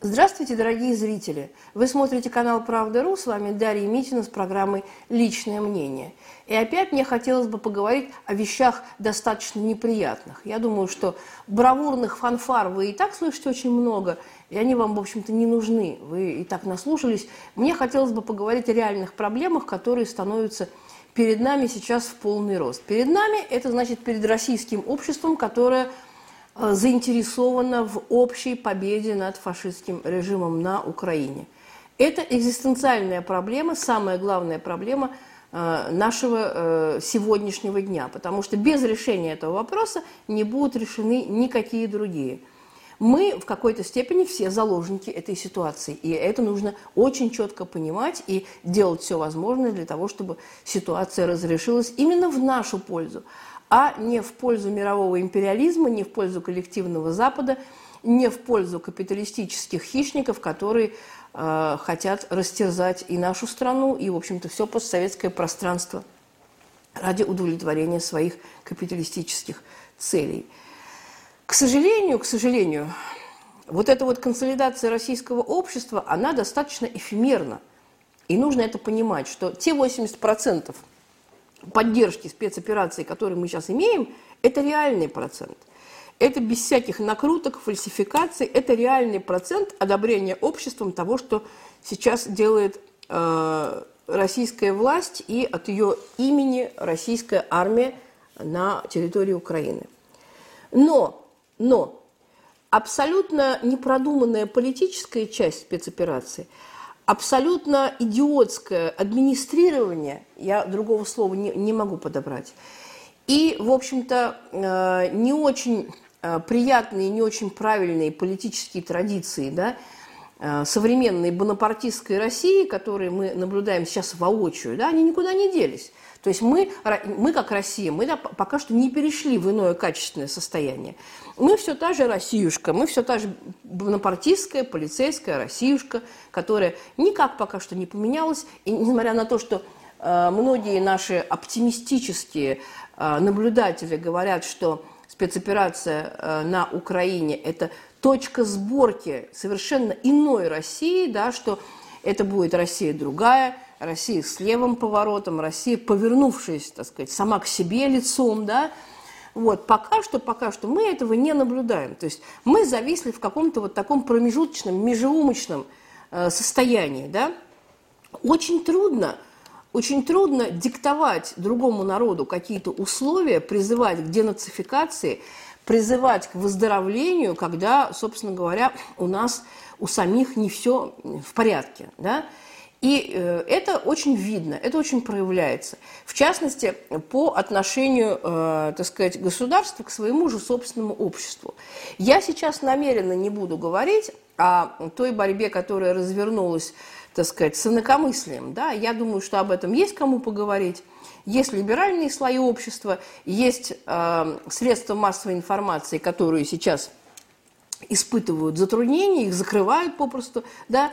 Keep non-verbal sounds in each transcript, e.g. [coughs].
Здравствуйте, дорогие зрители! Вы смотрите канал «Правда.ру», с вами Дарья Митина с программой «Личное мнение». И опять мне хотелось бы поговорить о вещах достаточно неприятных. Я думаю, что бравурных фанфар вы и так слышите очень много, и они вам, в общем-то, не нужны. Вы и так наслушались. Мне хотелось бы поговорить о реальных проблемах, которые становятся перед нами сейчас в полный рост. Перед нами, это значит перед российским обществом, которое заинтересована в общей победе над фашистским режимом на Украине. Это экзистенциальная проблема, самая главная проблема э, нашего э, сегодняшнего дня, потому что без решения этого вопроса не будут решены никакие другие. Мы в какой-то степени все заложники этой ситуации, и это нужно очень четко понимать и делать все возможное для того, чтобы ситуация разрешилась именно в нашу пользу а не в пользу мирового империализма, не в пользу коллективного Запада, не в пользу капиталистических хищников, которые э, хотят растерзать и нашу страну, и, в общем-то, все постсоветское пространство ради удовлетворения своих капиталистических целей. К сожалению, к сожалению, вот эта вот консолидация российского общества, она достаточно эфемерна. И нужно это понимать, что те 80%, поддержки спецоперации, которые мы сейчас имеем, это реальный процент. Это без всяких накруток, фальсификаций, это реальный процент одобрения обществом того, что сейчас делает э, российская власть и от ее имени российская армия на территории Украины. Но, но абсолютно непродуманная политическая часть спецоперации – абсолютно идиотское администрирование, я другого слова не, не могу подобрать, и, в общем-то, э, не очень э, приятные, не очень правильные политические традиции, да, современной бонапартистской России, которые мы наблюдаем сейчас воочию, да, они никуда не делись. То есть мы, мы как Россия, мы пока что не перешли в иное качественное состояние. Мы все та же Россиюшка, мы все та же бонапартистская, полицейская Россиюшка, которая никак пока что не поменялась. И несмотря на то, что э, многие наши оптимистические э, наблюдатели говорят, что спецоперация э, на Украине – это точка сборки совершенно иной России, да, что это будет Россия другая – Россия с левым поворотом, Россия, повернувшаяся, так сказать, сама к себе лицом, да, вот, пока что, пока что мы этого не наблюдаем. То есть мы зависли в каком-то вот таком промежуточном, межеумочном э, состоянии, да. Очень трудно, очень трудно диктовать другому народу какие-то условия, призывать к денацификации, призывать к выздоровлению, когда, собственно говоря, у нас у самих не все в порядке, да. И э, это очень видно, это очень проявляется. В частности, по отношению, э, так сказать, государства к своему же собственному обществу. Я сейчас намеренно не буду говорить о той борьбе, которая развернулась, так сказать, с инакомыслием. Да? Я думаю, что об этом есть кому поговорить. Есть либеральные слои общества, есть э, средства массовой информации, которые сейчас испытывают затруднения, их закрывают попросту, да,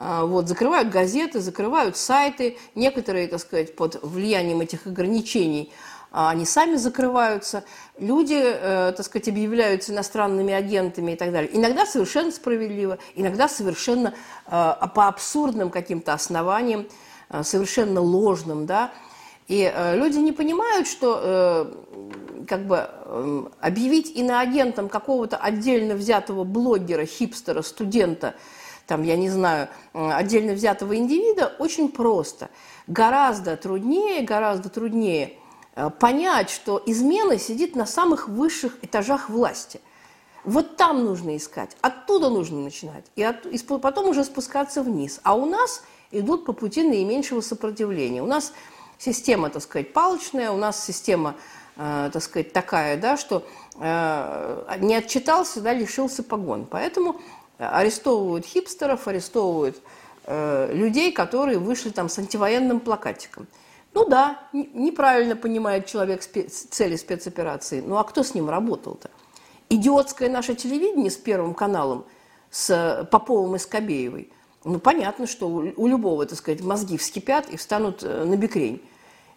а, вот, закрывают газеты, закрывают сайты. Некоторые, так сказать, под влиянием этих ограничений они сами закрываются. Люди, э, так сказать, объявляются иностранными агентами и так далее. Иногда совершенно справедливо, иногда совершенно э, по абсурдным каким-то основаниям, э, совершенно ложным, да. И люди не понимают, что как бы эм, объявить иноагентом какого-то отдельно взятого блогера, хипстера, студента – там, я не знаю, отдельно взятого индивида, очень просто. Гораздо труднее, гораздо труднее э, понять, что измена сидит на самых высших этажах власти. Вот там нужно искать, оттуда нужно начинать, и, от, и потом уже спускаться вниз. А у нас идут по пути наименьшего сопротивления. У нас система, так сказать, палочная, у нас система, э, так сказать, такая, да, что э, не отчитался, да, лишился погон. Поэтому арестовывают хипстеров, арестовывают э, людей, которые вышли там с антивоенным плакатиком. Ну да, неправильно понимает человек цели спецоперации. Ну а кто с ним работал-то? Идиотское наше телевидение с Первым каналом, с Поповым и Скобеевой. Ну понятно, что у, любого, так сказать, мозги вскипят и встанут э, на бекрень.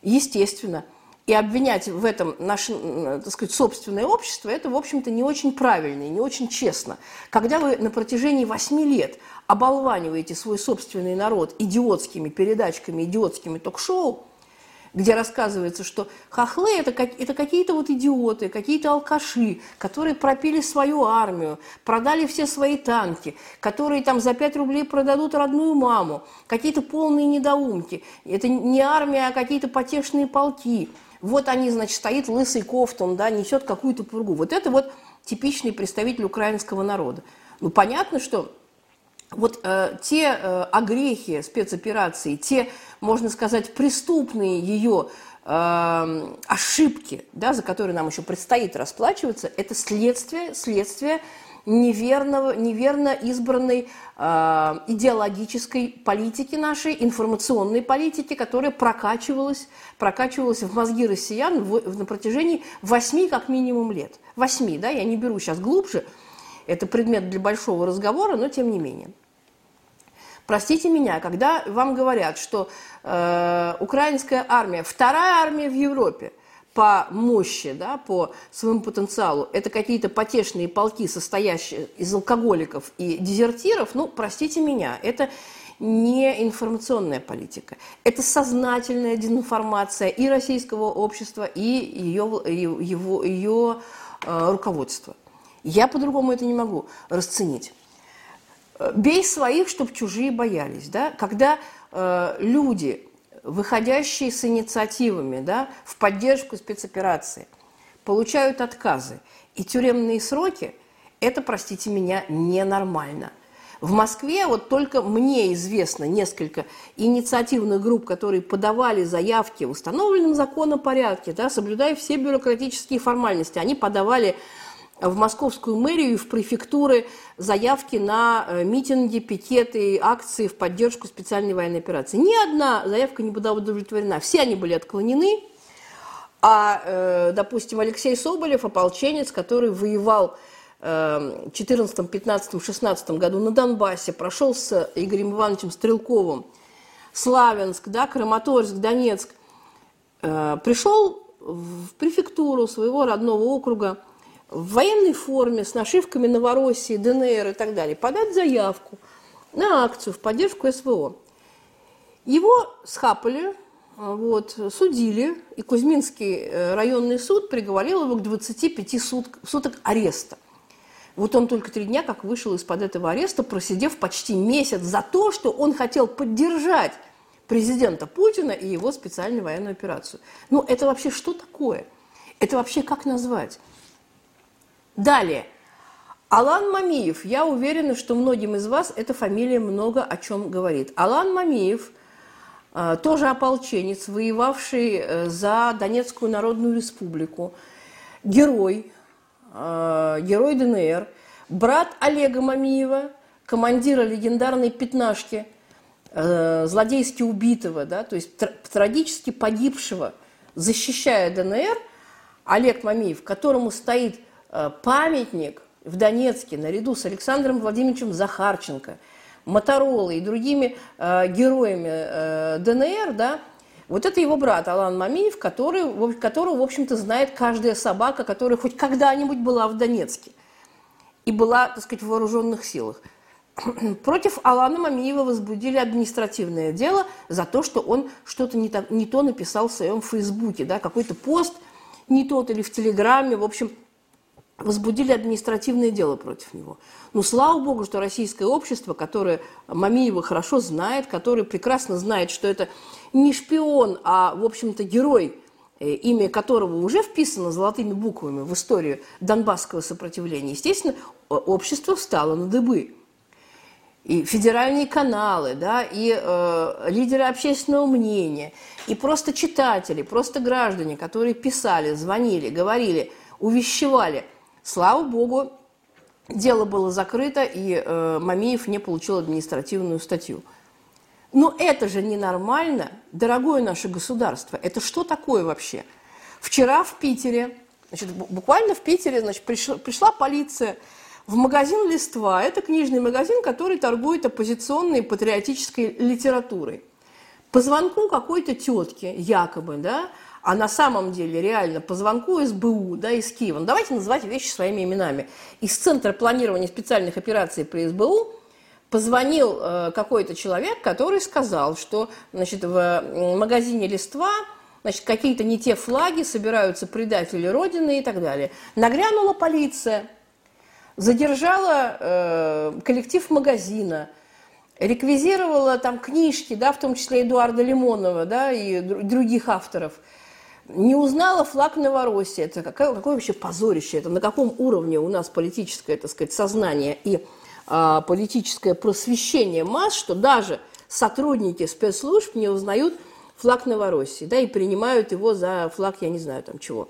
Естественно. И обвинять в этом наше, так сказать, собственное общество, это, в общем-то, не очень правильно и не очень честно. Когда вы на протяжении восьми лет оболваниваете свой собственный народ идиотскими передачками, идиотскими ток-шоу, где рассказывается, что хохлы это, это какие-то вот идиоты, какие-то алкаши, которые пропили свою армию, продали все свои танки, которые там за 5 рублей продадут родную маму, какие-то полные недоумки. Это не армия, а какие-то потешные полки. Вот они, значит, стоит лысый кофтон, да, несет какую-то пургу. Вот это вот типичный представитель украинского народа. Ну, понятно, что вот э, те э, огрехи спецоперации, те, можно сказать, преступные ее э, ошибки, да, за которые нам еще предстоит расплачиваться, это следствие, следствие неверного, неверно избранной э, идеологической политики нашей, информационной политики, которая прокачивалась, прокачивалась в мозги россиян в, в, на протяжении восьми как минимум лет. Восьми, да, я не беру сейчас глубже, это предмет для большого разговора, но тем не менее. Простите меня, когда вам говорят, что э, украинская армия, вторая армия в Европе по мощи, да, по своему потенциалу, это какие-то потешные полки, состоящие из алкоголиков и дезертиров, ну, простите меня, это не информационная политика. Это сознательная дезинформация и российского общества, и ее, его, ее э, руководства. Я по-другому это не могу расценить. Бей своих, чтобы чужие боялись. Да? Когда э, люди, выходящие с инициативами да, в поддержку спецоперации, получают отказы и тюремные сроки, это, простите меня, ненормально. В Москве вот только мне известно несколько инициативных групп, которые подавали заявки в установленном законном порядке, да, соблюдая все бюрократические формальности. Они подавали в московскую мэрию и в префектуры заявки на э, митинги, пикеты, акции в поддержку специальной военной операции. Ни одна заявка не была удовлетворена. Все они были отклонены. А, э, допустим, Алексей Соболев, ополченец, который воевал в 14, 15, 16 году на Донбассе, прошел с Игорем Ивановичем Стрелковым Славянск, да, Краматорск, Донецк, э, пришел в префектуру своего родного округа, в военной форме с нашивками Новороссии, ДНР и так далее, подать заявку на акцию в поддержку СВО. Его схапали, вот, судили, и Кузьминский э, районный суд приговорил его к 25 суток, суток ареста. Вот он только три дня как вышел из-под этого ареста, просидев почти месяц за то, что он хотел поддержать президента Путина и его специальную военную операцию. Ну, это вообще что такое? Это вообще как назвать? Далее. Алан Мамиев. Я уверена, что многим из вас эта фамилия много о чем говорит. Алан Мамиев, э, тоже ополченец, воевавший э, за Донецкую Народную Республику, герой, э, герой ДНР, брат Олега Мамиева, командира легендарной пятнашки, злодейски убитого, да, то есть трагически погибшего, защищая ДНР, Олег Мамиев, которому стоит памятник в Донецке наряду с Александром Владимировичем Захарченко, Моторолой и другими э, героями э, ДНР, да, вот это его брат Алан Мамиев, который, которого, в общем-то, знает каждая собака, которая хоть когда-нибудь была в Донецке и была, так сказать, в вооруженных силах. [clears throat] Против Алана Мамиева возбудили административное дело за то, что он что-то не, не то написал в своем Фейсбуке, да, какой-то пост не тот или в Телеграме, в общем, возбудили административное дело против него. Ну, слава богу, что российское общество, которое Мамиева хорошо знает, которое прекрасно знает, что это не шпион, а, в общем-то, герой, э, имя которого уже вписано золотыми буквами в историю донбасского сопротивления, естественно, общество встало на дыбы. И федеральные каналы, да, и э, лидеры общественного мнения, и просто читатели, просто граждане, которые писали, звонили, говорили, увещевали – Слава богу, дело было закрыто, и э, Мамиев не получил административную статью. Но это же ненормально, дорогое наше государство. Это что такое вообще? Вчера в Питере, значит, буквально в Питере значит, пришла, пришла полиция в магазин «Листва». Это книжный магазин, который торгует оппозиционной патриотической литературой. По звонку какой-то тетки, якобы, да, а на самом деле реально по звонку СБУ, да, из Киева, ну, давайте называть вещи своими именами, из Центра планирования специальных операций при СБУ позвонил э, какой-то человек, который сказал, что значит, в магазине «Листва» значит, какие-то не те флаги, собираются предатели Родины и так далее. Нагрянула полиция, задержала э, коллектив магазина – реквизировала там книжки, да, в том числе Эдуарда Лимонова да, и других авторов. Не узнала флаг Новороссии. Это какое, какое вообще позорище. Это на каком уровне у нас политическое, так сказать, сознание и а, политическое просвещение масс, что даже сотрудники спецслужб не узнают флаг Новороссии, да, и принимают его за флаг, я не знаю, там чего.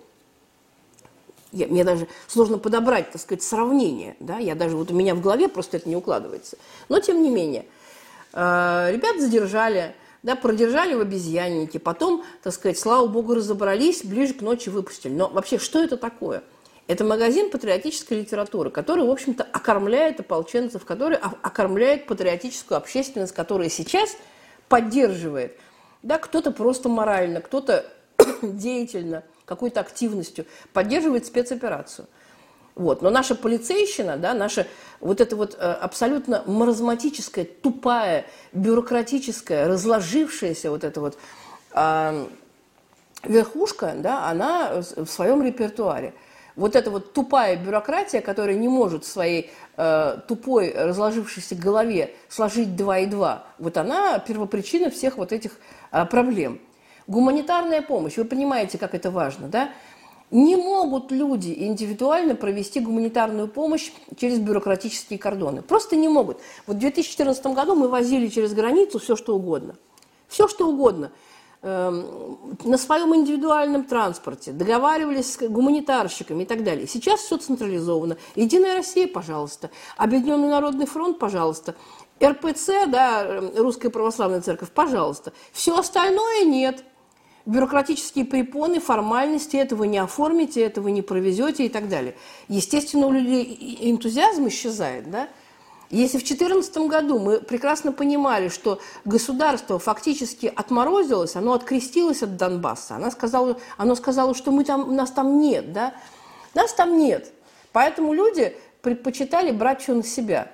Я, мне даже сложно подобрать, так сказать, сравнение, да, я даже, вот у меня в голове просто это не укладывается. Но, тем не менее, Э, ребят задержали, да, продержали в обезьяннике, потом, так сказать, слава богу, разобрались, ближе к ночи выпустили. Но вообще, что это такое? Это магазин патриотической литературы, который, в общем-то, окормляет ополченцев, который окормляет патриотическую общественность, которая сейчас поддерживает. Да, кто-то просто морально, кто-то [coughs] деятельно, какой-то активностью поддерживает спецоперацию – вот. Но наша полицейщина, да, наша вот эта вот э, абсолютно маразматическая, тупая, бюрократическая, разложившаяся вот эта вот э, верхушка, да, она в своем репертуаре. Вот эта вот тупая бюрократия, которая не может в своей э, тупой, разложившейся голове сложить два и два, вот она первопричина всех вот этих э, проблем. Гуманитарная помощь, вы понимаете, как это важно, да? Не могут люди индивидуально провести гуманитарную помощь через бюрократические кордоны. Просто не могут. Вот в 2014 году мы возили через границу все, что угодно. Все, что угодно. Эм, на своем индивидуальном транспорте, договаривались с гуманитарщиками и так далее. Сейчас все централизовано. Единая Россия, пожалуйста. Объединенный Народный фронт, пожалуйста. РПЦ, да, Русская Православная Церковь, пожалуйста. Все остальное нет бюрократические препоны, формальности, этого не оформите, этого не провезете и так далее. Естественно, у людей энтузиазм исчезает, да? Если в 2014 году мы прекрасно понимали, что государство фактически отморозилось, оно открестилось от Донбасса, оно сказало, оно сказало что мы там, нас там нет, да? Нас там нет. Поэтому люди предпочитали брать все на себя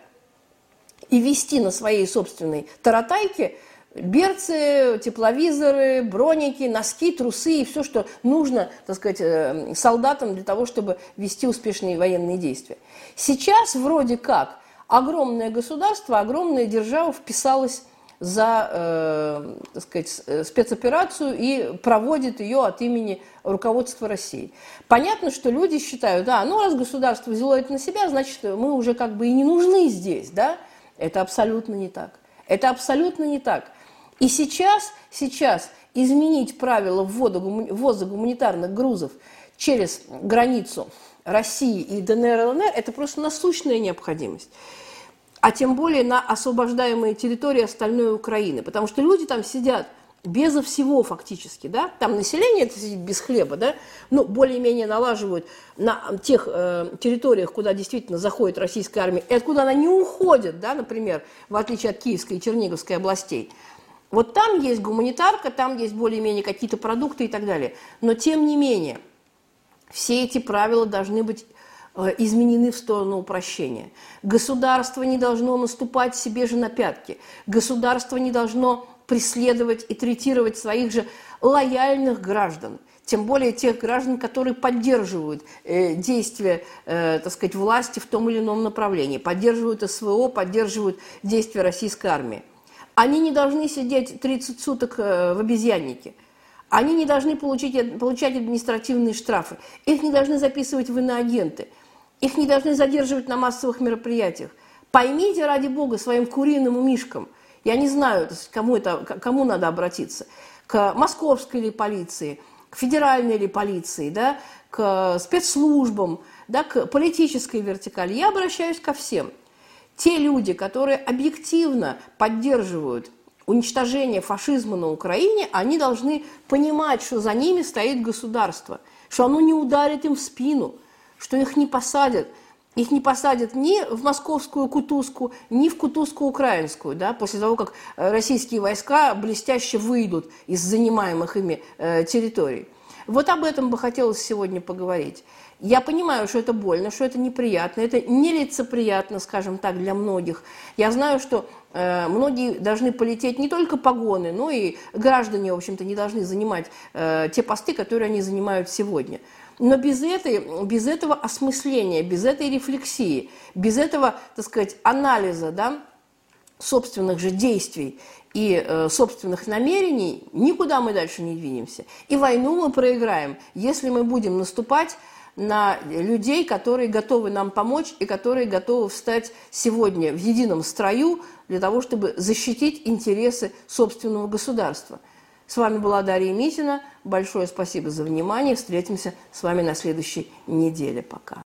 и вести на своей собственной таратайке берцы, тепловизоры, броники, носки, трусы и все, что нужно, так сказать, э, солдатам для того, чтобы вести успешные военные действия. Сейчас вроде как огромное государство, огромная держава вписалась за э, так сказать, э, спецоперацию и проводит ее от имени руководства России. Понятно, что люди считают, да, ну раз государство взяло это на себя, значит, мы уже как бы и не нужны здесь, да? Это абсолютно не так. Это абсолютно не так. И сейчас, сейчас изменить правила ввода, ввоза гуманитарных грузов через границу России и ДНР, ЛНР – это просто насущная необходимость. А тем более на освобождаемые территории остальной Украины. Потому что люди там сидят безо всего фактически, да, там население это сидит без хлеба, да, ну, более-менее налаживают на тех э, территориях, куда действительно заходит российская армия, и откуда она не уходит, да, например, в отличие от Киевской и Черниговской областей – вот там есть гуманитарка, там есть более-менее какие-то продукты и так далее. Но тем не менее, все эти правила должны быть э, изменены в сторону упрощения. Государство не должно наступать себе же на пятки. Государство не должно преследовать и третировать своих же лояльных граждан. Тем более тех граждан, которые поддерживают э, действия, э, так сказать, власти в том или ином направлении, поддерживают СВО, поддерживают действия российской армии. Они не должны сидеть 30 суток э, в обезьяннике. Они не должны получить, получать административные штрафы. Их не должны записывать в иноагенты. Их не должны задерживать на массовых мероприятиях. Поймите, ради бога, своим куриным мишкам. Я не знаю, кому, это, кому надо обратиться. К московской ли полиции, к федеральной ли полиции, да, к спецслужбам, да, к политической вертикали. Я обращаюсь ко всем – те люди, которые объективно поддерживают уничтожение фашизма на Украине, они должны понимать, что за ними стоит государство, что оно не ударит им в спину, что их не посадят. Их не посадят ни в московскую кутузку, ни в кутузку украинскую, да, после того, как э, российские войска блестяще выйдут из занимаемых ими э, территорий. Вот об этом бы хотелось сегодня поговорить. Я понимаю, что это больно, что это неприятно, это нелицеприятно, скажем так, для многих. Я знаю, что э, многие должны полететь не только погоны, но и граждане, в общем-то, не должны занимать э, те посты, которые они занимают сегодня. Но без, этой, без этого осмысления, без этой рефлексии, без этого, так сказать, анализа да, собственных же действий и э, собственных намерений, никуда мы дальше не двинемся. И войну мы проиграем, если мы будем наступать на людей, которые готовы нам помочь и которые готовы встать сегодня в едином строю для того, чтобы защитить интересы собственного государства. С вами была Дарья Митина. Большое спасибо за внимание. Встретимся с вами на следующей неделе. Пока.